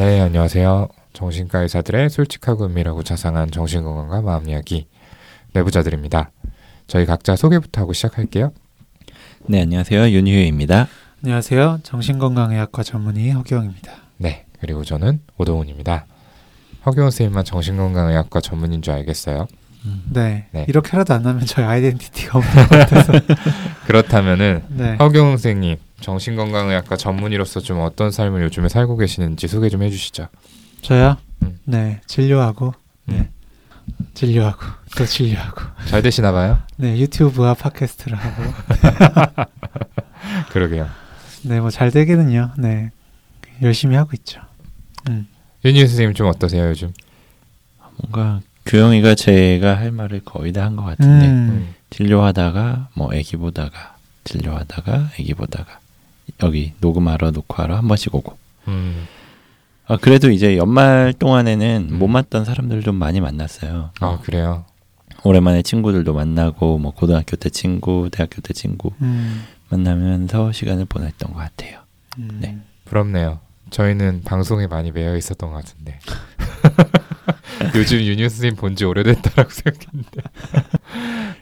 네, 안녕하세요. 정신과 의사들의 솔직하고 은밀하고 자상한 정신건강과 마음 이야기 내부자들입니다. 저희 각자 소개부터 하고 시작할게요. 네, 안녕하세요. 윤희우입니다. 안녕하세요. 정신건강의학과 전문의 허경입니다. 네, 그리고 저는 오동훈입니다. 허경원 선생님만 정신건강의학과 전문인 줄 알겠어요. 네. 네. 이렇게라도 안 하면 저희 아이덴티티가 없는 것 같아서. 그렇다면은 네. 허경원 선생님 정신건강의학과 전문의로서 좀 어떤 삶을 요즘에 살고 계시는지 소개 좀 해주시죠. 저요? 음. 네. 진료하고, 음. 네. 진료하고, 또 진료하고. 잘 되시나 봐요? 네. 유튜브와 팟캐스트를 하고. 그러게요. 네. 뭐 잘 되기는요. 네. 열심히 하고 있죠. 음. 윤희 선생님 좀 어떠세요 요즘? 뭔가 규영이가 제가 할 말을 거의 다 한 것 같은데 음. 진료하다가 뭐 애기 보다가 진료하다가 애기 보다가 여기 녹음하러 녹화하러 한 번씩 오고 음. 아 그래도 이제 연말 동안에는 음. 못 만났던 사람들 좀 많이 만났어요. 아 그래요. 오랜만에 친구들도 만나고 뭐 고등학교 때 친구, 대학교 때 친구 음. 만나면서 시간을 보냈던 것 같아요. 음. 네. 부럽네요. 저희는 방송에 많이 매여 있었던 것 같은데. 요즘 윤희 선생님 본 지 오래됐다라고 생각했는데.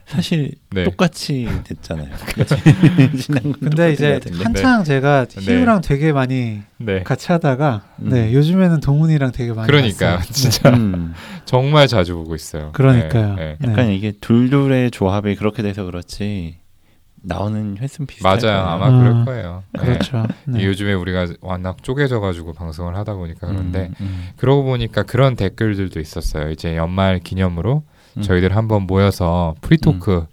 사실 네. 똑같이 됐잖아요. 근데 이제. 한창 제가 희우랑 되게 많이 네. 같이 하다가 음. 네 요즘에는 동훈이랑 되게 많이 그러니까요. 봤어요. 진짜 음. 정말 자주 보고 있어요. 그러니까요. 네, 네. 네. 약간 이게 둘둘의 조합이 그렇게 돼서 그렇지 나오는 횟수는 비슷할 맞아요. 거예요. 아마 아, 그럴 거예요. 네. 그렇죠. 네. 요즘에 우리가 워낙 쪼개져가지고 방송을 하다 보니까 그런데 음, 음, 그러고 보니까 그런 댓글들도 있었어요. 이제 연말 기념으로 음. 저희들 한번 모여서 free talk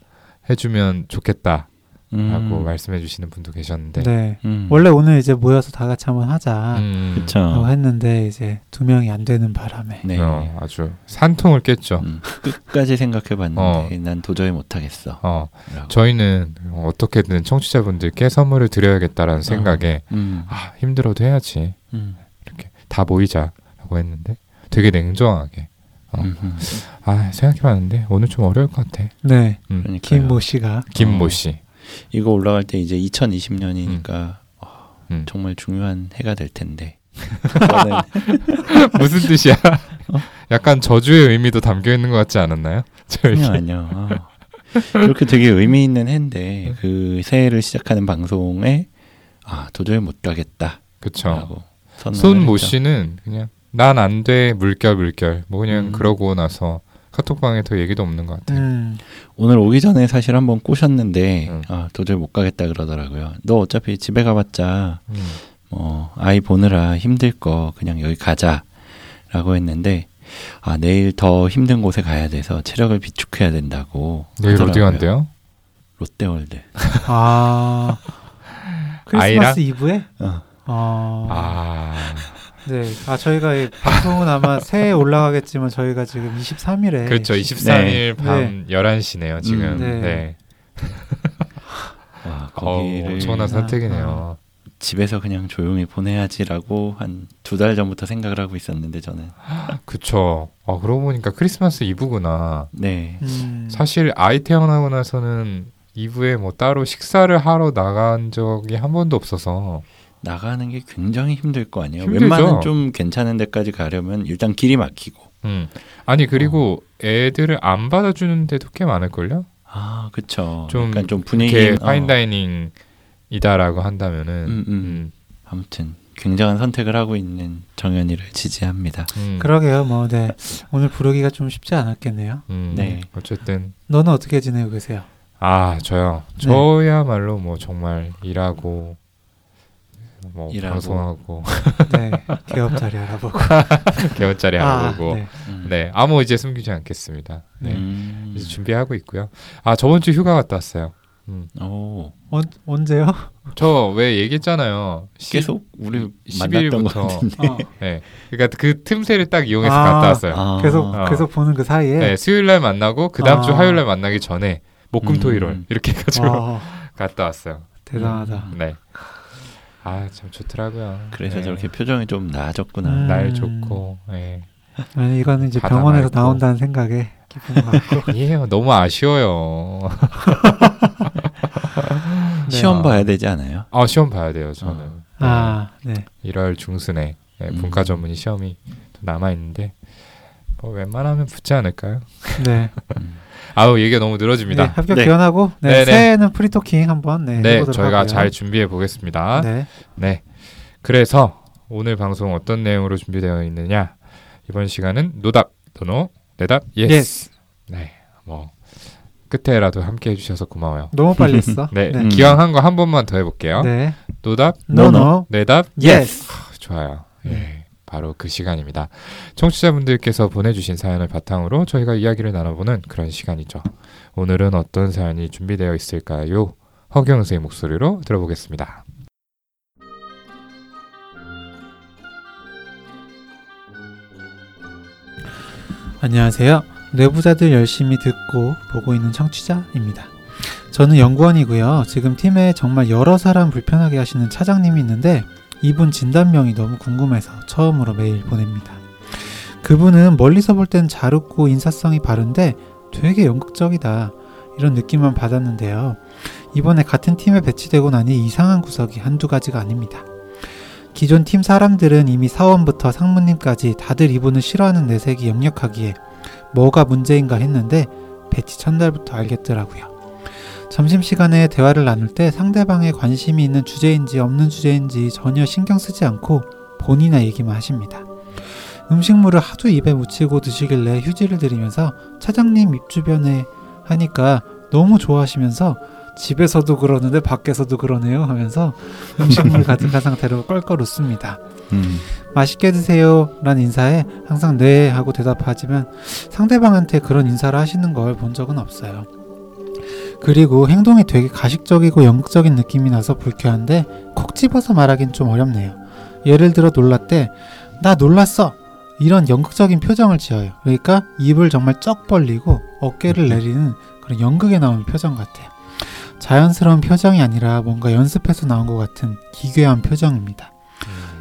해주면 좋겠다 라고 음. 말씀해 주시는 분도 계셨는데. 네. 음. 원래 오늘 이제 모여서 다 같이 한번 하자. 음, 그쵸. 라고 했는데 이제 두 명이 안 되는 바람에 네. 어, 아주 산통을 깼죠. 음, 끝까지 생각해 봤는데 어. 난 도저히 못하겠어. 어, 라고. 저희는 어떻게든 청취자분들께 선물을 드려야겠다라는 생각에 음, 아, 힘들어도 해야지 음, 이렇게 다 모이자 라고 했는데 되게 냉정하게 어. 아 생각해봤는데 오늘 좀 어려울 것 같아. 네 음. 김모 씨가 김모 어. 씨. 이거 올라갈 때 이제 2020년이니까 음. 정말 중요한 해가 될 텐데. 무슨 뜻이야? 약간 저주의 의미도 담겨 있는 것 같지 않았나요? 아니요, 아니요. 어. 이렇게 되게 의미 있는 해인데 그 새해를 시작하는 방송에 아 도저히 못 가겠다. 선언을 손모. 씨는 그냥 난 안 돼 물결 물결 뭐 그냥 음. 그러고 나서 카톡방에 더 얘기도 없는 것 같아요. 음, 오늘 오기 전에 사실 한번 꼬셨는데 음. 아, 도저히 못 가겠다 그러더라고요. 너 어차피 집에 가봤자 음. 뭐 아이 보느라 힘들 거 그냥 여기 가자라고 했는데 아 내일 더 힘든 곳에 가야 돼서 체력을 비축해야 된다고 내일 어디. 간대요? 롯데월드. 아 아이랑? 크리스마스 이브에 어. 아, 아 네. 아 저희가 이 방송은 아마 새해 올라가겠지만 저희가 지금 23일에 그렇죠. 23일 밤 네. 11시네요 지금. 음, 네. 네. 와, 어, 거기를 엄청난 선택이네요. 아. 집에서 그냥 조용히 보내야지라고 한 두 달 전부터 생각을 하고 있었는데 저는 그쵸. 아 그러고 보니까 크리스마스 이브구나. 네 음, 사실 아이 태어나고 나서는 이브에 뭐 따로 식사를 하러 나간 적이 한 번도 없어서 나가는 게 굉장히 힘들 거 아니에요. 힘들죠. 웬만한 좀 괜찮은 데까지 가려면 일단 길이 막히고 음. 아니 그리고 애들을 안 받아주는 데도 꽤 많을걸요? 아 그쵸. 좀 약간 좀 분위기 이렇게 어, 파인다이닝이다라고 한다면은 음, 음. 음, 아무튼 굉장한 선택을 하고 있는 정연이를 지지합니다. 음, 그러게요. 뭐 네. 오늘 부르기가 좀 쉽지 않았겠네요. 음, 네. 어쨌든 너는 어떻게 지내고 계세요? 아 저요. 네. 저야말로 뭐 정말 일하고 뭐 일하고. 방송하고 네. 개업 자리 알아보고. 개월짜리 알아보고 네. 음. 네 아무 이제 숨기지 않겠습니다. 네 음. 이제 준비하고 있고요. 아 저번 주 휴가 갔다 왔어요. 음. 오 언, 언제요? 저 왜 얘기했잖아요. 시- 계속 우리 10일 만났던 것 부터. 같은데. 어, 네. 그러니까 그 틈새를 딱 이용해서 아. 갔다 왔어요. 아. 계속 어. 계속 보는 그 사이에 네, 수요일 날 만나고 그 다음 주 아. 화요일 날 만나기 전에 목금 음. 토일 월 이렇게 해가지고 와, 갔다 왔어요. 대단하다. 음. 네. 아 참 좋더라고요. 그래서 네. 저렇게 표정이 좀 나아졌구나. 음. 날 좋고. 네. 아니 이거는 이제 병원에서 맑고. 나온다는 생각에 것 같고. 아니에요. 너무 아쉬워요. 네. 시험 봐야 되지 않아요? 아 시험 봐야 돼요. 저는. 어. 아, 네. 1월 중순에 네, 음. 분과 전문의 시험이 또 남아 있는데 뭐 웬만하면 붙지 않을까요? 네. 아우 얘기가 너무 네, 늘어집니다. 합격 네. 기원하고 네, 네, 네. 새해에는 free talking 한번 네, 네, 저희가 하고요. 잘 준비해 보겠습니다. 네. 네. 그래서 오늘 방송 어떤 내용으로 준비되어 있느냐? 이번 시간은 노답, no no, 내답, yes. Yes. 네, 뭐 끝에라도 함께 해주셔서 고마워요. 너무 빨리 했어. 네, 네. 음. 기왕 한 거 한 번만 더 해볼게요. 네. 노답, no no. 내답, yes. 아, 좋아요. 예, 네. 바로 그 시간입니다. 청취자분들께서 보내주신 사연을 바탕으로 저희가 이야기를 나눠보는 그런 시간이죠. 오늘은 어떤 사연이 준비되어 있을까요? 허경 선생의 목소리로 들어보겠습니다. 안녕하세요. 내부자들 열심히 듣고 보고 있는 청취자입니다. 저는 연구원이고요. 지금 팀에 정말 여러 사람 불편하게 하시는 차장님이 있는데 이분 진단명이 너무 궁금해서 처음으로 메일 보냅니다. 그분은 멀리서 볼 땐 잘 웃고 인사성이 바른데 되게 연극적이다. 이런 느낌만 받았는데요. 이번에 같은 팀에 배치되고 나니 이상한 구석이 한두 가지가 아닙니다. 기존 팀 사람들은 이미 사원부터 상무님까지 다들 이분을 싫어하는 내색이 역력하기에 뭐가 문제인가 했는데 배치 첫날부터 알겠더라고요. 점심시간에 대화를 나눌 때 상대방의 관심이 있는 주제인지 없는 주제인지 전혀 신경 쓰지 않고 본인의 얘기만 하십니다. 음식물을 하도 입에 묻히고 드시길래 휴지를 드리면서 차장님 입 주변에 하니까 너무 좋아하시면서 집에서도 그러는데 밖에서도 그러네요 하면서 음식물 가득한 상태로 껄껄 웃습니다. 음. 맛있게 드세요 라는 인사에 항상 네 하고 대답하지만 상대방한테 그런 인사를 하시는 걸 본 적은 없어요. 그리고 행동이 되게 가식적이고 연극적인 느낌이 나서 불쾌한데 콕 집어서 말하긴 좀 어렵네요. 예를 들어 놀랐대 나 놀랐어 이런 연극적인 표정을 지어요. 그러니까 입을 정말 쩍 벌리고 어깨를 내리는 그런 연극에 나오는 표정 같아요. 자연스러운 표정이 아니라 뭔가 연습해서 나온 것 같은 기괴한 표정입니다.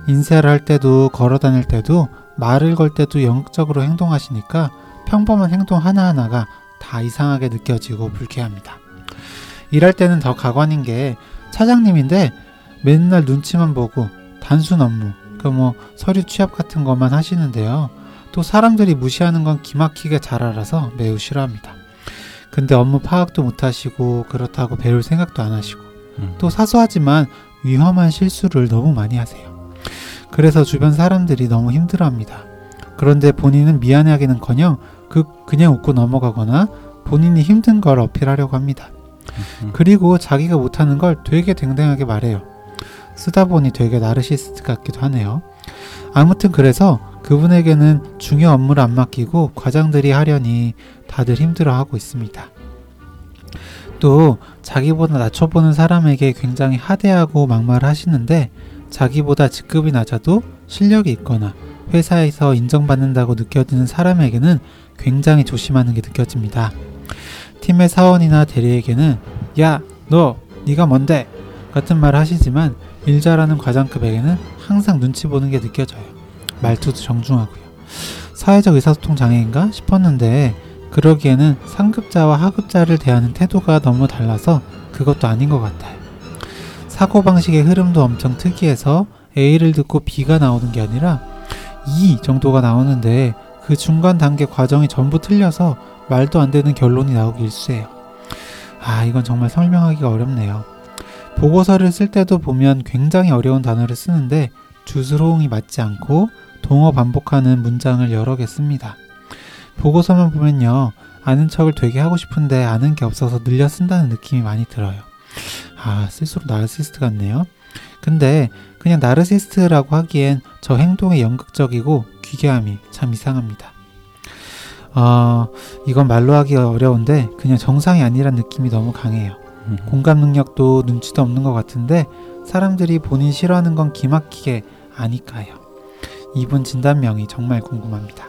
인사를 할 때도 걸어 다닐 때도 말을 걸 때도 연극적으로 행동하시니까 평범한 행동 하나하나가 다 이상하게 느껴지고 불쾌합니다. 일할 때는 더 가관인 게 차장님인데 맨날 눈치만 보고 단순 업무, 그 뭐 서류 취합 같은 것만 하시는데요. 또 사람들이 무시하는 건 기막히게 잘 알아서 매우 싫어합니다. 근데 업무 파악도 못 하시고 그렇다고 배울 생각도 안 하시고 음. 또 사소하지만 위험한 실수를 너무 많이 하세요. 그래서 주변 사람들이 너무 힘들어합니다. 그런데 본인은 미안해하기는 커녕 그 그냥 웃고 넘어가거나 본인이 힘든 걸 어필하려고 합니다. 음. 그리고 자기가 못하는 걸 되게 댕댕하게 말해요. 쓰다 보니 되게 나르시스트 같기도 하네요. 아무튼 그래서 그분에게는 중요 업무를 안 맡기고 과장들이 하려니 다들 힘들어하고 있습니다. 또 자기보다 낮춰보는 사람에게 굉장히 하대하고 막말을 하시는데 자기보다 직급이 낮아도 실력이 있거나 회사에서 인정받는다고 느껴지는 사람에게는 굉장히 조심하는 게 느껴집니다. 팀의 사원이나 대리에게는 야, 너 네가 뭔데? 같은 말을 하시지만 일 잘하는 과장급에게는 항상 눈치 보는 게 느껴져요. 말투도 정중하고요. 사회적 의사소통 장애인가 싶었는데 그러기에는 상급자와 하급자를 대하는 태도가 너무 달라서 그것도 아닌 것 같아요. 사고방식의 흐름도 엄청 특이해서 A를 듣고 B가 나오는 게 아니라 E 정도가 나오는데 그 중간 단계 과정이 전부 틀려서 말도 안 되는 결론이 나오기 일쑤예요. 아, 이건 정말 설명하기가 어렵네요. 보고서를 쓸 때도 보면 굉장히 어려운 단어를 쓰는데 주스로응이 맞지 않고 동어 반복하는 문장을 여러 개 씁니다. 보고서만 보면요. 아는 척을 되게 하고 싶은데 아는 게 없어서 늘려 쓴다는 느낌이 많이 들어요. 아, 쓸수록 나르시스트 같네요. 근데 그냥 나르시스트라고 하기엔 저 행동의 연극적이고 기괴함이 참 이상합니다. 어, 이건 말로 하기 어려운데 그냥 정상이 아니란 느낌이 너무 강해요. 음. 공감 능력도 눈치도 없는 것 같은데 사람들이 본인 싫어하는 건 기막히게 아니까요. 이분 진단명이 정말 궁금합니다.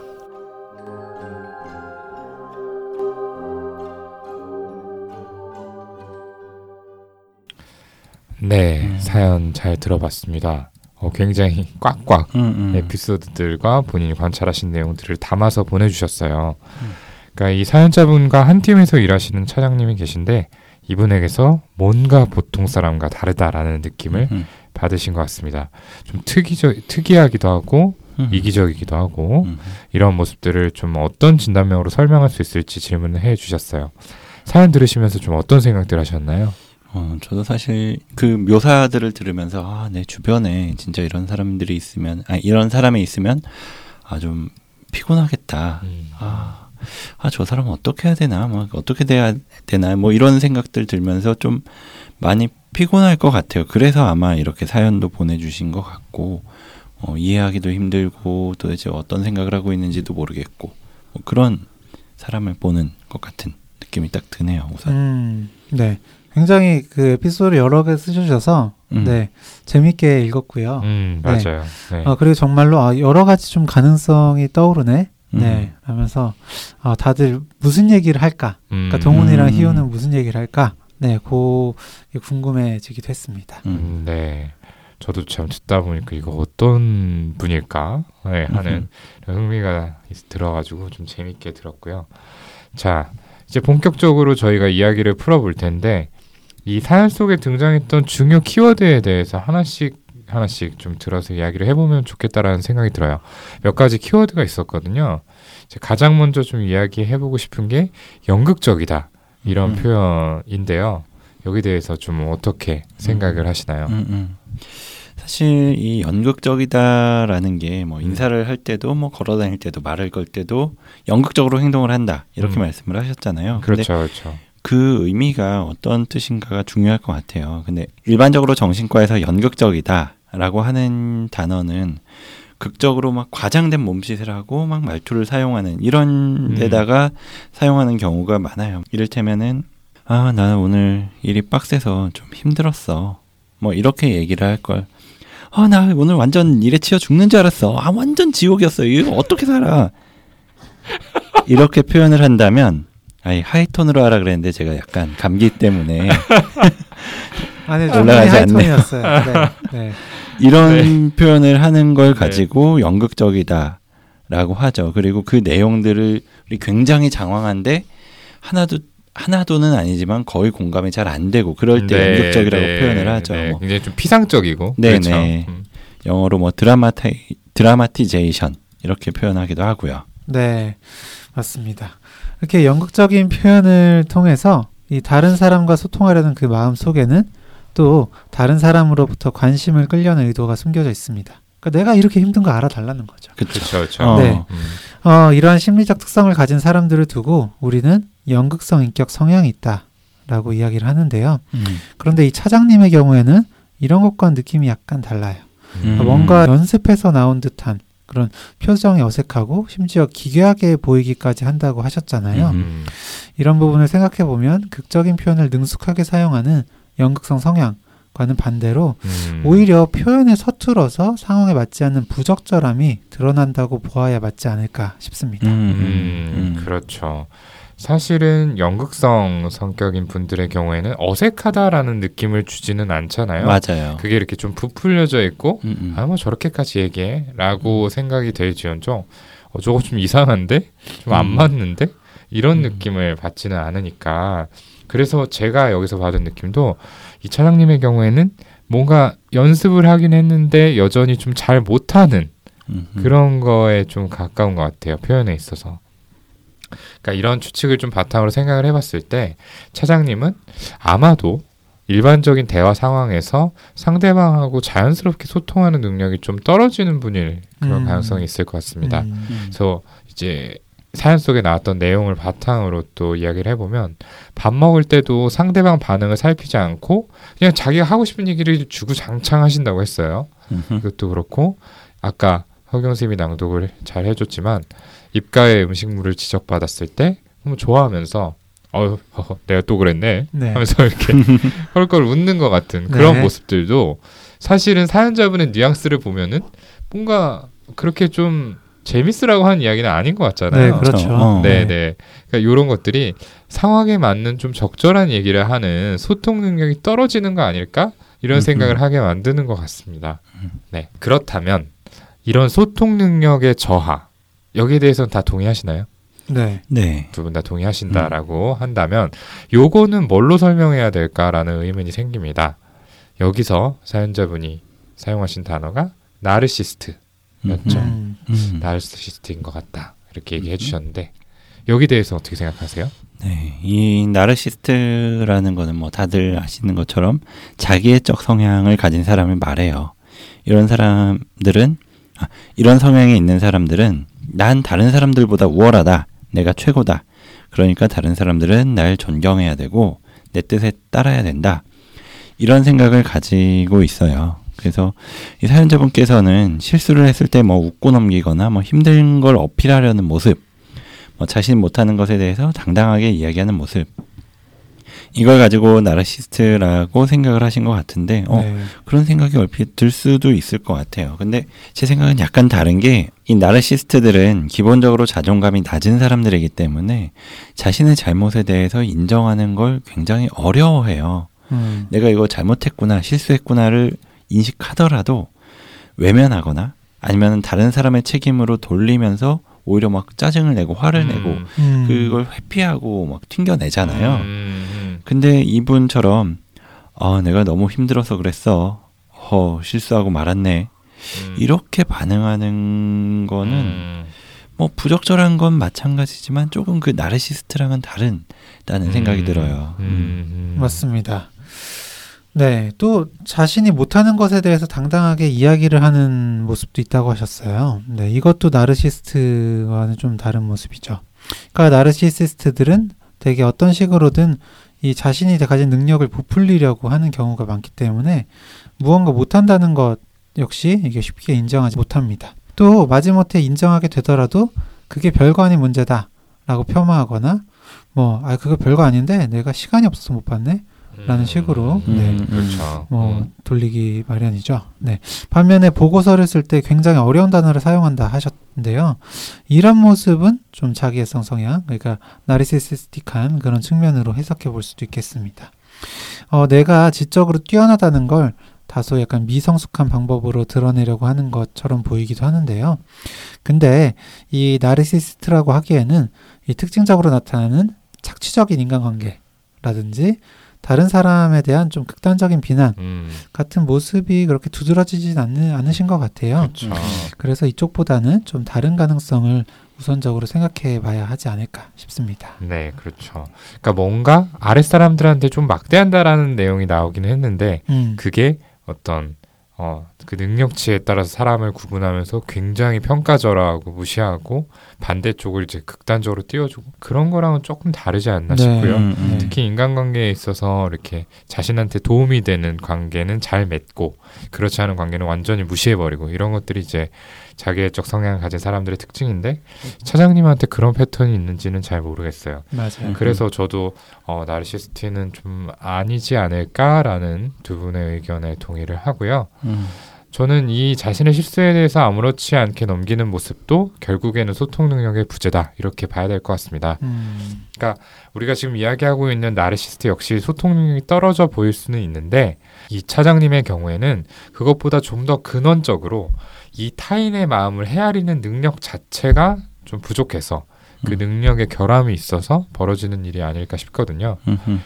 네, 음. 사연 잘 들어봤습니다. 어, 굉장히 꽉꽉 음, 음. 에피소드들과 본인이 관찰하신 내용들을 담아서 보내주셨어요. 음. 그러니까 이 사연자분과 한 팀에서 일하시는 차장님이 계신데 이분에게서 뭔가 보통 사람과 다르다라는 느낌을 음. 받으신 것 같습니다. 좀 특이적 특이하기도 하고 음. 이기적이기도 하고 음. 이런 모습들을 좀 어떤 진단명으로 설명할 수 있을지 질문을 해 주셨어요. 사연 들으시면서 좀 어떤 생각들 하셨나요? 어, 저도 사실 그 묘사들을 들으면서 아, 내 주변에 진짜 이런 사람들이 있으면 아, 이런 사람이 있으면 아, 좀 피곤하겠다. 음. 아, 아, 저 사람은 어떻게 해야 되나? 막 어떻게 돼야 되나? 뭐 이런 생각들 들면서 좀 많이 피곤할 것 같아요. 그래서 아마 이렇게 사연도 보내 주신 것 같고 어, 이해하기도 힘들고 도대체 어떤 생각을 하고 있는지도 모르겠고 뭐 그런 사람을 보는 것 같은 느낌이 딱 드네요. 우선. 음, 네. 굉장히 그 에피소드 여러 개 쓰셔서 음. 네 재밌게 읽었고요. 음, 네. 맞아요. 네. 아 그리고 정말로 아, 여러 가지 좀 가능성이 떠오르네. 음. 네, 하면서 아, 다들 무슨 얘기를 할까? 음, 그러니까 동훈이랑 음. 희우는 무슨 얘기를 할까? 네, 그게 궁금해지기도 했습니다. 음. 음, 네. 저도 참 듣다 보니까 이거 어떤 분일까 네, 하는 흥미가 있- 들어가지고 좀 재밌게 들었고요. 자, 이제 본격적으로 저희가 이야기를 풀어볼 텐데 이 사연 속에 등장했던 중요 키워드에 대해서 하나씩 하나씩 좀 들어서 이야기를 해보면 좋겠다라는 생각이 들어요. 몇 가지 키워드가 있었거든요. 가장 먼저 좀 이야기해보고 싶은 게 연극적이다 이런 음. 표현인데요. 여기 대해서 좀 어떻게 생각을 하시나요? 음, 음. 사실 이 연극적이다라는 게뭐 음. 인사를 할 때도 뭐 걸어 다닐 때도 말을 걸 때도 연극적으로 행동을 한다 이렇게 음. 말씀을 하셨잖아요. 그렇죠, 그렇죠. 그 의미가 어떤 뜻인가가 중요할 것 같아요. 근데 일반적으로 정신과에서 연극적이다라고 하는 단어는 극적으로 막 과장된 몸짓을 하고 막 말투를 사용하는 이런 음. 데다가 사용하는 경우가 많아요. 이를테면은 아, 나는 오늘 일이 빡세서 좀 힘들었어. 뭐 이렇게 얘기를 할 걸. 아, 나 오늘 완전 일에 치여 죽는 줄 알았어. 아, 완전 지옥이었어. 이거 어떻게 살아? 이렇게 표현을 한다면 아니 하이톤으로 하라 그랬는데 제가 약간 감기 때문에 아니, 올라가지 않네요. 하이톤이었어요. 네, 네. 이런 표현을 하는 걸 네. 가지고 연극적이다라고 하죠. 그리고 그 내용들을 굉장히 장황한데 하나도 하나도는 아니지만 거의 공감이 잘 안 되고 그럴 때 네, 연극적이라고 네, 표현을 하죠. 네, 뭐 굉장히 좀 피상적이고 네, 그렇죠. 네. 음. 영어로 뭐 드라마티 드라마티제이션 이렇게 표현하기도 하고요. 네, 맞습니다. 이렇게 연극적인 표현을 통해서 이 다른 사람과 소통하려는 그 마음 속에는 또 다른 사람으로부터 관심을 끌려는 의도가 숨겨져 있습니다. 그러니까 내가 이렇게 힘든 거 알아달라는 거죠. 그렇죠. 그렇죠. 네. 음. 어, 이러한 심리적 특성을 가진 사람들을 두고 우리는 연극성 인격 성향이 있다라고 이야기를 하는데요. 음. 그런데 이 차장님의 경우에는 이런 것과 느낌이 약간 달라요. 음. 뭔가 연습해서 나온 듯한 그런 표정이 어색하고 심지어 기괴하게 보이기까지 한다고 하셨잖아요. 음. 이런 부분을 생각해 보면 극적인 표현을 능숙하게 사용하는 연극성 성향과는 반대로 음. 오히려 표현에 서툴어서 상황에 맞지 않는 부적절함이 드러난다고 보아야 맞지 않을까 싶습니다. 음, 음, 음, 음. 그렇죠. 사실은 연극성 성격인 분들의 경우에는 어색하다라는 느낌을 주지는 않잖아요. 맞아요. 그게 이렇게 좀 부풀려져 있고 음, 음. 아뭐 저렇게까지 얘기해라고 생각이 될지언정 어, 저거 좀 이상한데 좀안 음. 맞는데 이런 음. 느낌을 받지는 않으니까 그래서 제가 여기서 받은 느낌도 이 차장님의 경우에는 뭔가 연습을 하긴 했는데 여전히 좀 잘 못하는 음, 음. 그런 거에 좀 가까운 것 같아요 표현에 있어서 그러니까 이런 추측을 좀 바탕으로 생각을 해봤을 때 차장님은 아마도 일반적인 대화 상황에서 상대방하고 자연스럽게 소통하는 능력이 좀 떨어지는 분일 그런 음. 가능성이 있을 것 같습니다. 음. 음. 그래서 이제 사연 속에 나왔던 내용을 바탕으로 또 이야기를 해보면 밥 먹을 때도 상대방 반응을 살피지 않고 그냥 자기가 하고 싶은 얘기를 주구장창 하신다고 했어요. 그것도 그렇고 아까 허경 쌤이 낭독을 잘 해줬지만 입가에 음식물을 지적받았을 때 너무 좋아하면서 어 내가 또 그랬네 네. 하면서 이렇게 헐걸 웃는 것 같은 그런 네. 모습들도 사실은 사연자분의 뉘앙스를 보면은 뭔가 그렇게 좀 재밌으라고 하는 이야기는 아닌 것 같잖아요. 네, 그렇죠. 어. 네, 네. 그러니까 이런 것들이 상황에 맞는 좀 적절한 얘기를 하는 소통 능력이 떨어지는 거 아닐까? 이런 음, 생각을 음. 하게 만드는 것 같습니다. 네. 그렇다면 이런 소통 능력의 저하 여기에 대해서는 다 동의하시나요? 네. 네. 두 분 다 동의하신다라고 한다면 요거는 뭘로 설명해야 될까라는 의문이 생깁니다. 여기서 사연자분이 사용하신 단어가 나르시스트였죠. 음. 음. 나르시스트인 것 같다 이렇게 얘기해 주셨는데 여기 대해서 어떻게 생각하세요? 네, 이 나르시스트라는 거는 뭐 다들 아시는 것처럼 자기애적 성향을 가진 사람을 말해요. 이런 사람들은 아, 이런 성향이 있는 사람들은 난 다른 사람들보다 우월하다. 내가 최고다. 그러니까 다른 사람들은 날 존경해야 되고 내 뜻에 따라야 된다. 이런 생각을 가지고 있어요. 그래서 이 사연자분께서는 실수를 했을 때 뭐 웃고 넘기거나 뭐 힘든 걸 어필하려는 모습, 뭐 자신 못하는 것에 대해서 당당하게 이야기하는 모습, 이걸 가지고 나르시스트라고 생각을 하신 것 같은데, 어, 네. 그런 생각이 얼핏 들 수도 있을 것 같아요. 근데 제 생각은 약간 다른 게, 이 나르시스트들은 기본적으로 자존감이 낮은 사람들이기 때문에 자신의 잘못에 대해서 인정하는 걸 굉장히 어려워해요. 음. 내가 이거 잘못했구나, 실수했구나를 인식하더라도 외면하거나 아니면 다른 사람의 책임으로 돌리면서 오히려 막 짜증을 내고 화를 내고 음. 음. 그걸 회피하고 막 튕겨내잖아요. 음, 음. 근데 이분처럼 아, 내가 너무 힘들어서 그랬어. 허, 실수하고 말았네. 음. 이렇게 반응하는 거는 음. 뭐 부적절한 건 마찬가지지만 조금 그 나르시스트랑은 다른다는 생각이 음. 들어요. 음. 음. 맞습니다. 네, 또 자신이 못하는 것에 대해서 당당하게 이야기를 하는 모습도 있다고 하셨어요. 네, 이것도 나르시스트와는 좀 다른 모습이죠. 그러니까 나르시스트들은 되게 어떤 식으로든 이 자신이 가진 능력을 부풀리려고 하는 경우가 많기 때문에 무언가 못한다는 것 역시 이게 쉽게 인정하지 못합니다. 또 마지못해 인정하게 되더라도 그게 별거 아닌 문제다 라고 폄하하거나 뭐, 아, 그거 별거 아닌데 내가 시간이 없어서 못 봤네? 라는 식으로, 네. 음, 그렇죠. 뭐 음. 돌리기 마련이죠. 네. 반면에 보고서를 쓸 때 굉장히 어려운 단어를 사용한다 하셨는데요. 이런 모습은 좀 자기애성 성향, 그러니까 나리시스틱한 그런 측면으로 해석해 볼 수도 있겠습니다. 어, 내가 지적으로 뛰어나다는 걸 다소 약간 미성숙한 방법으로 드러내려고 하는 것처럼 보이기도 하는데요. 근데 이 나르시스트라고 하기에는 이 특징적으로 나타나는 착취적인 인간관계라든지 다른 사람에 대한 좀 극단적인 비난 음. 같은 모습이 그렇게 두드러지진 않는, 않으신 것 같아요. 그렇죠. 그래서 이쪽보다는 좀 다른 가능성을 우선적으로 생각해 봐야 하지 않을까 싶습니다. 네, 그렇죠. 그러니까 뭔가 아랫 사람들한테 좀 막대한다라는 내용이 나오기는 했는데 음, 그게 어떤 어, 그 능력치에 따라서 사람을 구분하면서 굉장히 평가절하하고 무시하고 반대쪽을 이제 극단적으로 띄워주고 그런 거랑은 조금 다르지 않나 네. 싶고요. 음, 음. 네. 특히 인간관계에 있어서 이렇게 자신한테 도움이 되는 관계는 잘 맺고 그렇지 않은 관계는 완전히 무시해버리고 이런 것들이 이제 자기애적 성향을 가진 사람들의 특징인데 차장님한테 그런 패턴이 있는지는 잘 모르겠어요. 맞아요. 그래서 저도 어, 나르시스트는 좀 아니지 않을까라는 두 분의 의견에 동의를 하고요. 음. 저는 이 자신의 실수에 대해서 아무렇지 않게 넘기는 모습도 결국에는 소통 능력의 부재다 이렇게 봐야 될 것 같습니다. 음, 우리가 지금 이야기하고 있는 나르시스트 역시 소통 능력이 떨어져 보일 수는 있는데 이 차장님의 경우에는 그것보다 좀 더 근원적으로 이 타인의 마음을 헤아리는 능력 자체가 좀 부족해서 그 음. 능력의 결함이 있어서 벌어지는 일이 아닐까 싶거든요. 음흠.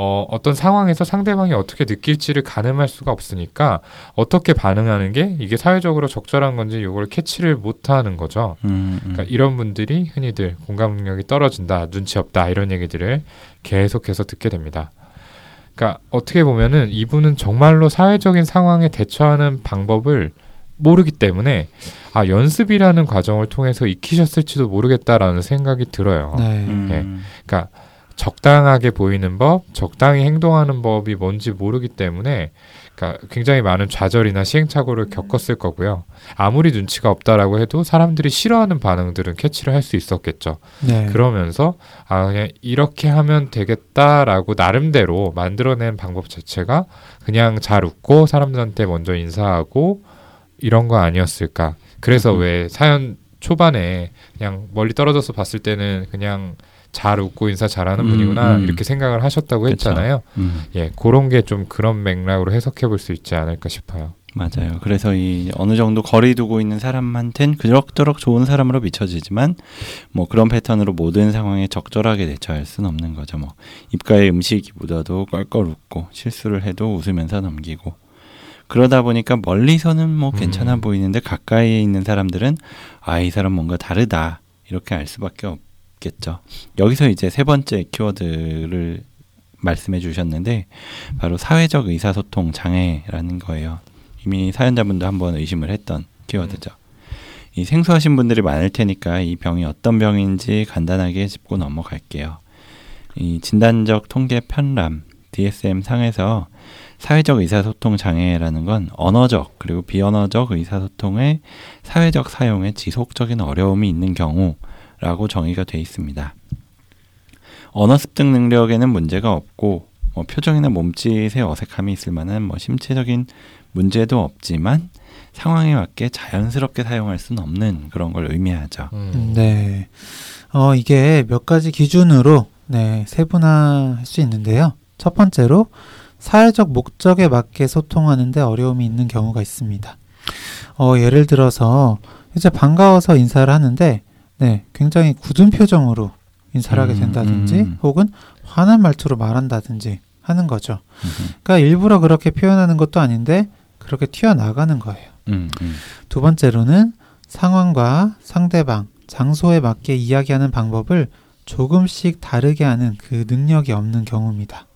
어, 어떤 상황에서 상대방이 어떻게 느낄지를 가늠할 수가 없으니까 어떻게 반응하는 게 이게 사회적으로 적절한 건지 이걸 캐치를 못하는 거죠. 음, 음. 그러니까 이런 분들이 흔히들 공감 능력이 떨어진다, 눈치 없다 이런 얘기들을 계속해서 듣게 됩니다. 그러니까 어떻게 보면은 이분은 정말로 사회적인 상황에 대처하는 방법을 모르기 때문에 아 연습이라는 과정을 통해서 익히셨을지도 모르겠다라는 생각이 들어요. 네. 음. 그러니까 적당하게 보이는 법, 적당히 행동하는 법이 뭔지 모르기 때문에 그러니까 굉장히 많은 좌절이나 시행착오를 겪었을 거고요. 아무리 눈치가 없다라고 해도 사람들이 싫어하는 반응들은 캐치를 할 수 있었겠죠. 네. 그러면서 아 그냥 이렇게 하면 되겠다라고 나름대로 만들어낸 방법 자체가 그냥 잘 웃고 사람들한테 먼저 인사하고 이런 거 아니었을까. 그래서 음. 왜 사연 초반에 그냥 멀리 떨어져서 봤을 때는 그냥 잘 웃고 인사 잘하는 음, 분이구나 음. 이렇게 생각을 하셨다고 그쵸. 했잖아요. 음. 예, 그런 게 좀 그런 맥락으로 해석해 볼 수 있지 않을까 싶어요. 맞아요. 그래서 이 어느 정도 거리 두고 있는 사람한텐 그럭저럭 좋은 사람으로 비춰지지만 뭐 그런 패턴으로 모든 상황에 적절하게 대처할 수는 없는 거죠. 뭐 입가에 음식이 묻어도 껄껄 웃고 실수를 해도 웃으면서 넘기고 그러다 보니까 멀리서는 뭐 음. 괜찮아 보이는데 가까이에 있는 사람들은 아 이 사람 뭔가 다르다 이렇게 알 수밖에 없 겠죠. 여기서 이제 세 번째 키워드를 말씀해 주셨는데 바로 사회적 의사소통 장애라는 거예요. 이미 사연자분도 한번 의심을 했던 키워드죠. 이 생소하신 분들이 많을 테니까 이 병이 어떤 병인지 간단하게 짚고 넘어갈게요. 이 진단적 통계 편람 DSM 상에서 사회적 의사소통 장애라는 건 언어적 그리고 비언어적 의사소통의 사회적 사용에 지속적인 어려움이 있는 경우 라고 정의가 돼 있습니다. 언어 습득 능력에는 문제가 없고 뭐 표정이나 몸짓에 어색함이 있을 만한 뭐 심체적인 문제도 없지만 상황에 맞게 자연스럽게 사용할 수는 없는 그런 걸 의미하죠. 음. 네. 어, 이게 몇 가지 기준으로 네, 세분화할 수 있는데요. 첫 번째로 사회적 목적에 맞게 소통하는데 어려움이 있는 경우가 있습니다. 어, 예를 들어서 이제 반가워서 인사를 하는데 네, 굉장히 굳은 표정으로 인사를 하게 음, 된다든지 음. 혹은 화난 말투로 말한다든지 하는 거죠. 음흠. 그러니까 일부러 그렇게 표현하는 것도 아닌데 그렇게 튀어나가는 거예요. 음, 음. 두 번째로는 상황과 상대방, 장소에 맞게 이야기하는 방법을 조금씩 다르게 하는 그 능력이 없는 경우입니다.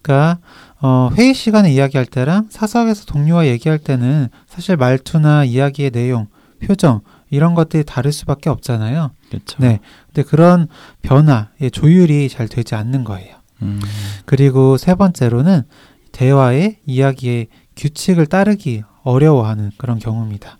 그러니까 어, 회의 시간에 이야기할 때랑 사석에서 동료와 얘기할 때는 사실 말투나 이야기의 내용, 표정 이런 것들이 다를 수밖에 없잖아요. 그렇죠. 네. 근데 그런 변화의 조율이 잘 되지 않는 거예요. 음, 그리고 세 번째로는 대화의 이야기의 규칙을 따르기 어려워하는 그런 경우입니다.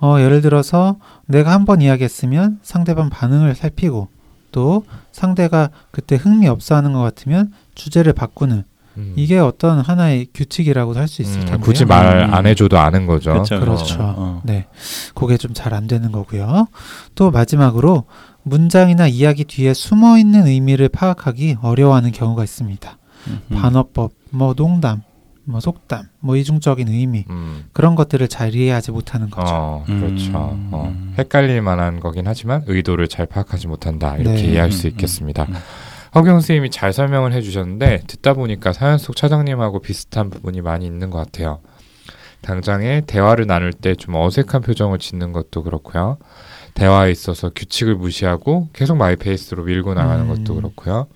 어, 예를 들어서 내가 한 번 이야기했으면 상대방 반응을 살피고 또 상대가 그때 흥미 없어 하는 것 같으면 주제를 바꾸는 음. 이게 어떤 하나의 규칙이라고도 할 수 있을 음, 텐데요. 굳이 말 안 해줘도 아는 거죠. 그렇죠. 그렇죠. 어. 네. 그게 좀 잘 안 되는 거고요. 또 마지막으로 문장이나 이야기 뒤에 숨어 있는 의미를 파악하기 어려워하는 경우가 있습니다. 음흠. 반어법, 뭐 농담, 뭐 속담, 뭐 이중적인 의미 음. 그런 것들을 잘 이해하지 못하는 거죠. 어, 그렇죠. 음. 어, 헷갈릴 만한 거긴 하지만 의도를 잘 파악하지 못한다 이렇게 네. 이해할 수 음, 음, 있겠습니다. 음. 허경 선생님이 잘 설명을 해주셨는데 듣다 보니까 사연 속 차장님하고 비슷한 부분이 많이 있는 것 같아요. 당장에 대화를 나눌 때 좀 어색한 표정을 짓는 것도 그렇고요. 대화에 있어서 규칙을 무시하고 계속 my pace로 밀고 나가는 음. 것도 그렇고요.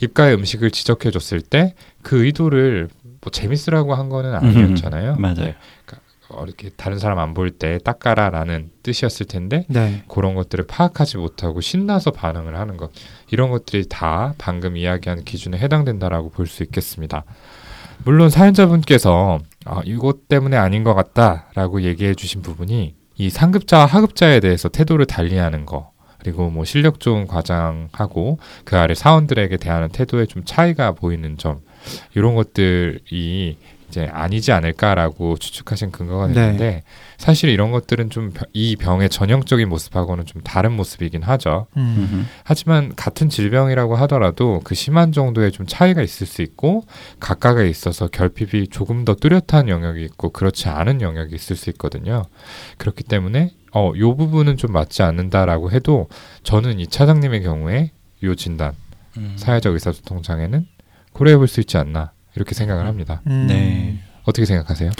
입가에 음식을 지적해줬을 때 그 의도를 뭐 재밌으라고 한 거는 아니었잖아요. 맞아요. 네. 어, 이렇게 다른 사람 안 볼 때 닦아라라는 뜻이었을 텐데 네. 그런 것들을 파악하지 못하고 신나서 반응을 하는 것 이런 것들이 다 방금 이야기한 기준에 해당된다라고 볼 수 있겠습니다. 물론 사연자분께서 아, 이것 때문에 아닌 것 같다라고 얘기해 주신 부분이 이 상급자와 하급자에 대해서 태도를 달리하는 거 그리고 뭐 실력 좋은 과장하고 그 아래 사원들에게 대하는 태도에 좀 차이가 보이는 점 이런 것들이 이제 아니지 않을까라고 추측하신 근거가 네. 되는데 사실 이런 것들은 좀 이 병의 전형적인 모습하고는 좀 다른 모습이긴 하죠. 음. 하지만 같은 질병이라고 하더라도 그 심한 정도의 좀 차이가 있을 수 있고 각각에 있어서 결핍이 조금 더 뚜렷한 영역이 있고 그렇지 않은 영역이 있을 수 있거든요. 그렇기 때문에 어, 요 부분은 좀 맞지 않는다라고 해도 저는 이 차장님의 경우에 요 진단 음. 사회적 의사소통 장애는 고려해 볼 수 있지 않나 이렇게 생각을 합니다. 음. 네. 어떻게 생각하세요?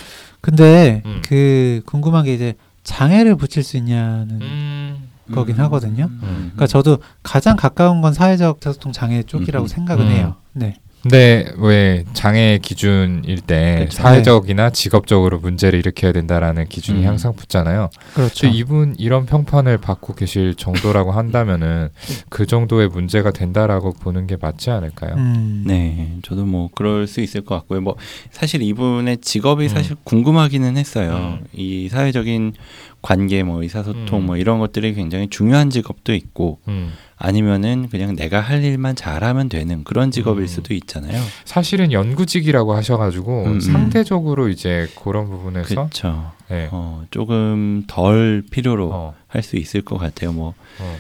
근데 음. 그 궁금한 게 이제 장애를 붙일 수 있냐는 음, 거긴 하거든요. 음. 그러니까 저도 가장 가까운 건 사회적 소통 장애 쪽이라고 음. 생각은 음. 해요. 네. 근데 왜 장애 기준일 때 그쵸. 사회적이나 직업적으로 문제를 일으켜야 된다라는 기준이 음. 항상 붙잖아요. 그렇죠. 이분 이런 평판을 받고 계실 정도라고 한다면은 그 정도의 문제가 된다라고 보는 게 맞지 않을까요? 음. 네, 저도 뭐 그럴 수 있을 것 같고요. 뭐 사실 이분의 직업이 음. 사실 궁금하기는 했어요. 음. 이 사회적인 관계, 뭐 의사소통, 음. 뭐 이런 것들이 굉장히 중요한 직업도 있고 음. 아니면은 그냥 내가 할 일만 잘하면 되는 그런 직업일 음. 수도 있잖아요. 사실은 연구직이라고 하셔가지고 음, 음. 상대적으로 이제 그런 부분에서 그렇죠. 네. 어, 조금 덜 필요로 어, 할수 있을 것 같아요. 뭐 어.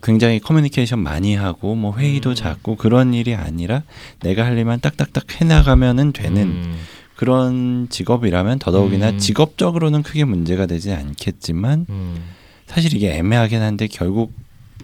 굉장히 커뮤니케이션 많이 하고 뭐 회의도 음. 작고 그런 일이 아니라 내가 할 일만 딱딱딱 해나가면은 되는 음. 그런 직업이라면 더더욱이나 음. 직업적으로는 크게 문제가 되지 않겠지만 음. 사실 이게 애매하긴 한데 결국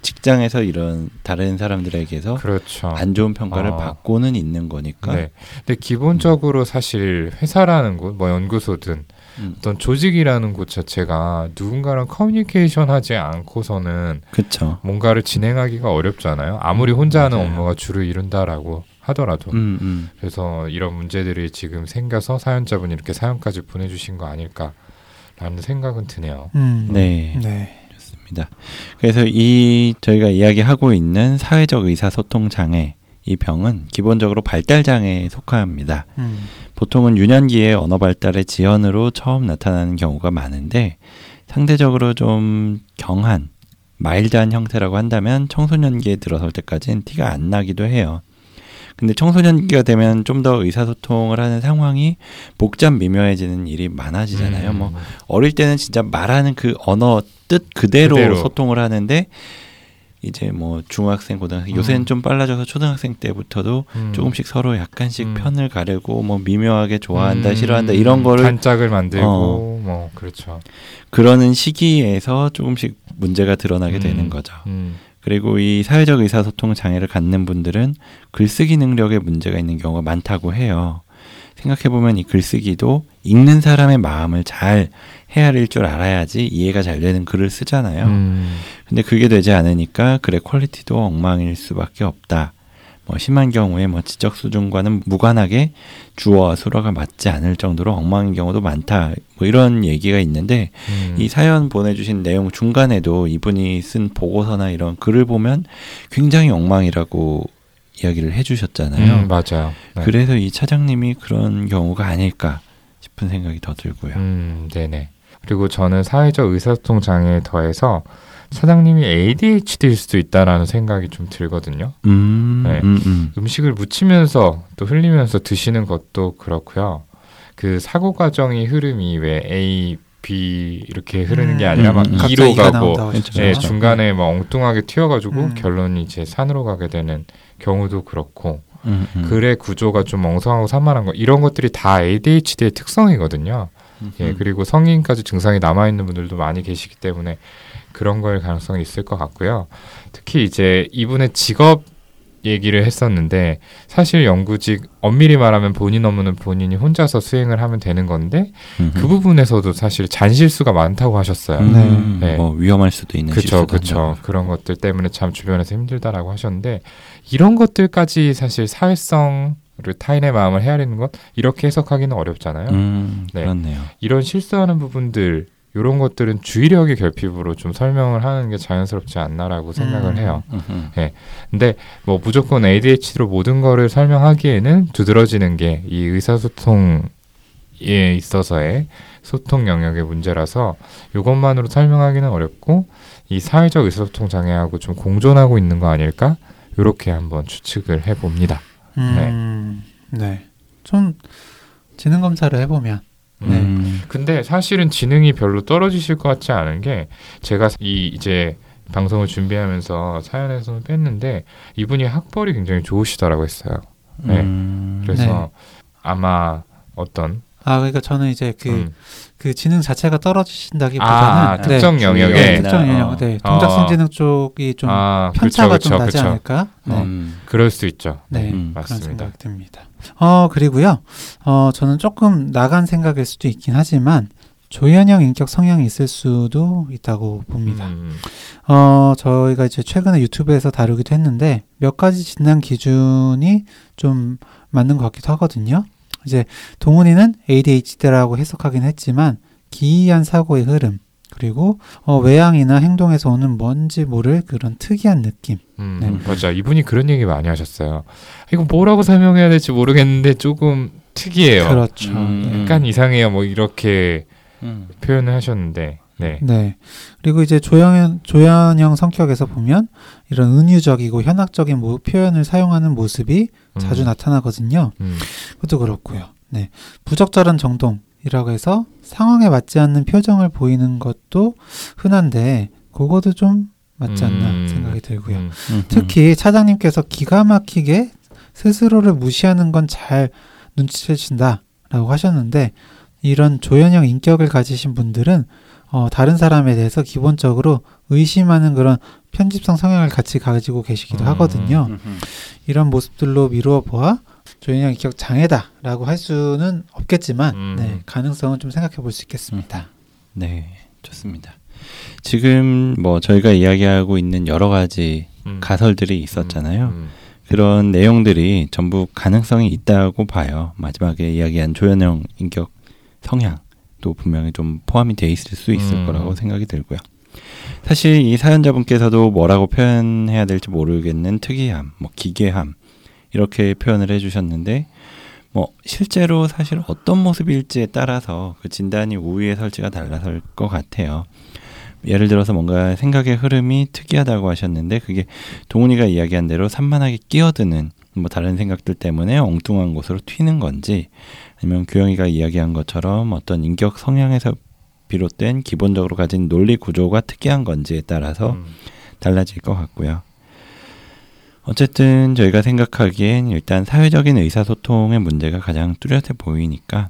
직장에서 이런 다른 사람들에게서 그렇죠. 안 좋은 평가를 어. 받고는 있는 거니까. 네. 근데 기본적으로 사실 회사라는 곳, 뭐 연구소든 음, 어떤 조직이라는 곳 자체가 누군가랑 커뮤니케이션 하지 않고서는 그렇죠. 뭔가를 진행하기가 어렵잖아요. 아무리 혼자 하는 맞아요. 업무가 주를 이룬다라고 하더라도. 음, 음. 그래서 이런 문제들이 지금 생겨서 사연자분이 이렇게 사연까지 보내주신 거 아닐까라는 생각은 드네요. 음. 네. 네. 좋습니다. 그래서 이 저희가 이야기하고 있는 사회적 의사소통 장애 이 병은 기본적으로 발달 장애에 속합니다. 음. 보통은 유년기의 언어 발달의 지연으로 처음 나타나는 경우가 많은데 상대적으로 좀 경한 마일드한 형태라고 한다면 청소년기에 들어설 때까지는 티가 안 나기도 해요. 근데 청소년기가 되면 좀 더 의사소통을 하는 상황이 복잡 미묘해지는 일이 많아지잖아요. 음. 뭐 어릴 때는 진짜 말하는 그 언어 뜻 그대로, 그대로. 소통을 하는데 이제 뭐 중학생 고등학생 음. 요새는 좀 빨라져서 초등학생 때부터도 음. 조금씩 서로 약간씩 음. 편을 가르고 뭐 미묘하게 좋아한다 음, 싫어한다 이런 거를 단짝을 만들고 어. 뭐 그렇죠. 그러는 시기에서 조금씩 문제가 드러나게 음. 되는 거죠. 음. 그리고 이 사회적 의사소통 장애를 갖는 분들은 글쓰기 능력에 문제가 있는 경우가 많다고 해요. 생각해보면 이 글쓰기도 읽는 사람의 마음을 잘 헤아릴 줄 알아야지 이해가 잘 되는 글을 쓰잖아요. 음. 근데 그게 되지 않으니까 글의 quality도 엉망일 수밖에 없다. 뭐 심한 경우에 뭐 지적 수준과는 무관하게 주어와 술어가 맞지 않을 정도로 엉망인 경우도 많다. 뭐 이런 얘기가 있는데 음. 이 사연 보내주신 내용 중간에도 이분이 쓴 보고서나 이런 글을 보면 굉장히 엉망이라고 이야기를 해주셨잖아요. 음, 맞아요. 네. 그래서 이 차장님이 그런 경우가 아닐까 싶은 생각이 더 들고요. 음, 네네. 그리고 저는 사회적 의사소통 장애에 더해서 사장님이 ADHD일 수도 있다라는 생각이 좀 들거든요. 음, 네. 음, 음. 음식을 묻히면서 또 흘리면서 드시는 것도 그렇고요. 그 사고 과정이 흐름이 왜 A, B 이렇게 흐르는 게 음, 아니라 막 음, 음. 갑자기 2로 이가 가고 그렇죠. 중간에 막 엉뚱하게 튀어가지고 음. 결론이 이제 산으로 가게 되는 경우도 그렇고 음, 음. 글의 구조가 좀 엉성하고 산만한 거 이런 것들이 다 ADHD의 특성이거든요. 예, 음. 그리고 성인까지 증상이 남아 있는 분들도 많이 계시기 때문에 그런 걸 가능성이 있을 것 같고요. 특히 이제 이분의 직업 얘기를 했었는데 사실 연구직 엄밀히 말하면 본인 업무는 본인이 혼자서 수행을 하면 되는 건데 음, 그 부분에서도 사실 잔실수가 많다고 하셨어요. 음, 네. 뭐 위험할 수도 있는 그렇죠, 실수도 그렇죠. 한다고. 그런 것들 때문에 참 주변에서 힘들다라고 하셨는데 이런 것들까지 사실 사회성을 타인의 마음을 헤아리는 것 이렇게 해석하기는 어렵잖아요. 음, 네. 그렇네요. 이런 실수하는 부분들 이런 것들은 주의력의 결핍으로 좀 설명을 하는 게 자연스럽지 않나라고 생각을 음. 해요. 음, 음. 근데 뭐 무조건 ADHD로 모든 거를 설명하기에는 두드러지는 게 이 의사소통에 있어서의 소통 영역의 문제라서 이것만으로 설명하기는 어렵고 이 사회적 의사소통 장애하고 좀 공존하고 있는 거 아닐까? 이렇게 한번 추측을 해봅니다. 음, 네. 좀 지능 검사를 해보면 네. 음, 근데 사실은 지능이 별로 떨어지실 것 같지 않은 게 제가 이 이제 방송을 준비하면서 사연에서는 뺐는데 이분이 학벌이 굉장히 좋으시다라고 했어요. 네. 음, 그래서 아마 어떤 아 그러니까 저는 이제 그 그 음, 지능 자체가 떨어지신다기보다는 아, 네. 특정 네, 영역에 네, 특정 영역, 어. 네, 동작성 지능 쪽이 좀 아, 편차가 그쵸, 좀 그쵸, 나지 그쵸. 않을까? 네, 음, 그럴 수 있죠. 네, 음, 그런 맞습니다. 생각이 듭니다. 어 그리고요, 어 저는 조금 나간 생각일 수도 있긴 하지만 조현형 인격 성향이 있을 수도 있다고 봅니다. 음, 어, 저희가 이제 최근에 유튜브에서 다루기도 했는데 몇 가지 진단 기준이 좀 맞는 것 같기도 하거든요. 이제 동훈이는 ADHD라고 해석하긴 했지만 기이한 사고의 흐름 그리고 어, 외향이나 행동에서 오는 뭔지 모를 그런 특이한 느낌. 음, 네. 맞아. 이분이 그런 얘기 많이 하셨어요. 이거 뭐라고 설명해야 될지 모르겠는데 조금 특이해요. 그렇죠. 음. 네. 약간 이상해요. 뭐 이렇게 음. 표현을 하셨는데, 네. 네. 그리고 이제 조현, 조현형 성격에서 보면 이런 은유적이고 현학적인 모- 표현을 사용하는 모습이 음, 자주 나타나거든요. 음, 그것도 그렇고요. 네. 부적절한 정동이라고 해서 상황에 맞지 않는 표정을 보이는 것도 흔한데 그것도 좀 맞지 않나 음, 생각이 들고요. 음, 음, 특히 차장님께서 기가 막히게 스스로를 무시하는 건 잘 눈치채신다라고 하셨는데 이런 조현형 인격을 가지신 분들은 어, 다른 사람에 대해서 기본적으로 의심하는 그런 편집성 성향을 같이 가지고 계시기도 음. 하거든요. 음흠. 이런 모습들로 미루어 보아 조현영 인격 장애다라고 할 수는 없겠지만 음. 네, 가능성은 좀 생각해 볼 수 있겠습니다. 네, 좋습니다. 지금 뭐 저희가 이야기하고 있는 여러 가지 음. 가설들이 있었잖아요. 음. 그런 내용들이 전부 가능성이 있다고 봐요. 마지막에 이야기한 조현영 인격 성향 도 분명히 좀 포함이 돼 있을 수 있을 음. 거라고 생각이 들고요. 사실 이 사연자분께서도 뭐라고 표현해야 될지 모르겠는 특이함, 뭐 기괴함 이렇게 표현을 해주셨는데 뭐 실제로 사실 어떤 모습일지에 따라서 그 진단이 우위에 설지가 달라설 것 같아요. 예를 들어서 뭔가 생각의 흐름이 특이하다고 하셨는데 그게 동훈이가 이야기한 대로 산만하게 끼어드는 뭐 다른 생각들 때문에 엉뚱한 곳으로 튀는 건지 아니면 규영이가 이야기한 것처럼 어떤 인격 성향에서 비롯된 기본적으로 가진 논리 구조가 특이한 건지에 따라서 음. 달라질 것 같고요. 어쨌든 저희가 생각하기엔 일단 사회적인 의사소통의 문제가 가장 뚜렷해 보이니까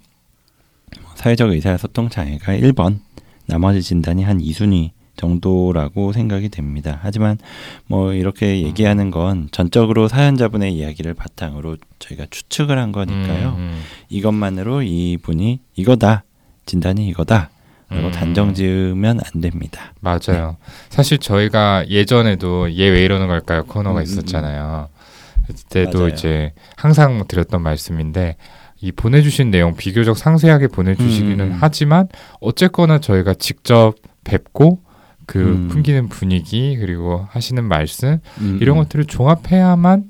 사회적 의사소통 장애가 1번, 나머지 진단이 한 2순위 정도라고 생각이 됩니다. 하지만 뭐 이렇게 얘기하는 건 전적으로 사연자분의 이야기를 바탕으로 저희가 추측을 한 거니까요. 음, 음. 이것만으로 이분이 이거다, 진단이 이거다. 라고 음. 단정 지으면 안 됩니다. 맞아요. 사실 저희가 예전에도 얘 왜 이러는 걸까요 코너가 음, 음, 있었잖아요. 그때도 맞아요. 이제 항상 드렸던 말씀인데 이 보내주신 내용 비교적 상세하게 보내주시기는. 하지만 어쨌거나 저희가 직접 뵙고 그 음. 풍기는 분위기 그리고 하시는 말씀 음, 이런 음. 것들을 종합해야만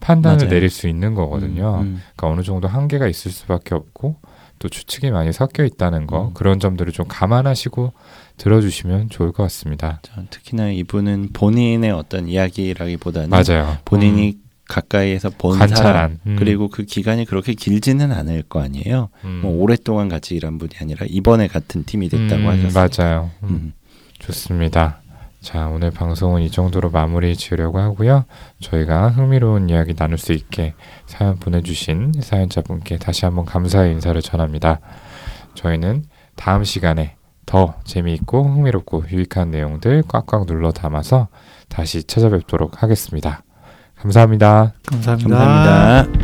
판단을 맞아요. 내릴 수 있는 거거든요. 음, 음. 그러니까 어느 정도 한계가 있을 수밖에 없고 또 추측이 많이 섞여 있다는 거 음. 그런 점들을 좀 감안하시고 들어주시면 좋을 것 같습니다. 저 특히나 이분은 본인의 어떤 이야기라기보다는 맞아요. 본인이 가까이에서 본 사람 관찰한 음. 그리고 그 기간이 그렇게 길지는 않을 거 아니에요. 음. 뭐 오랫동안 같이 일한 분이 아니라 이번에 같은 팀이 됐다고 음, 하셨어요. 맞아요. 좋습니다. 자 오늘 방송은 이 정도로 마무리 지으려고 하고요. 저희가 흥미로운 이야기 나눌 수 있게 사연 보내주신 사연자분께 다시 한번 감사의 인사를 전합니다. 저희는 다음 시간에 더 재미있고 흥미롭고 유익한 내용들 꽉꽉 눌러 담아서 다시 찾아뵙도록 하겠습니다. 감사합니다. 감사합니다. 감사합니다.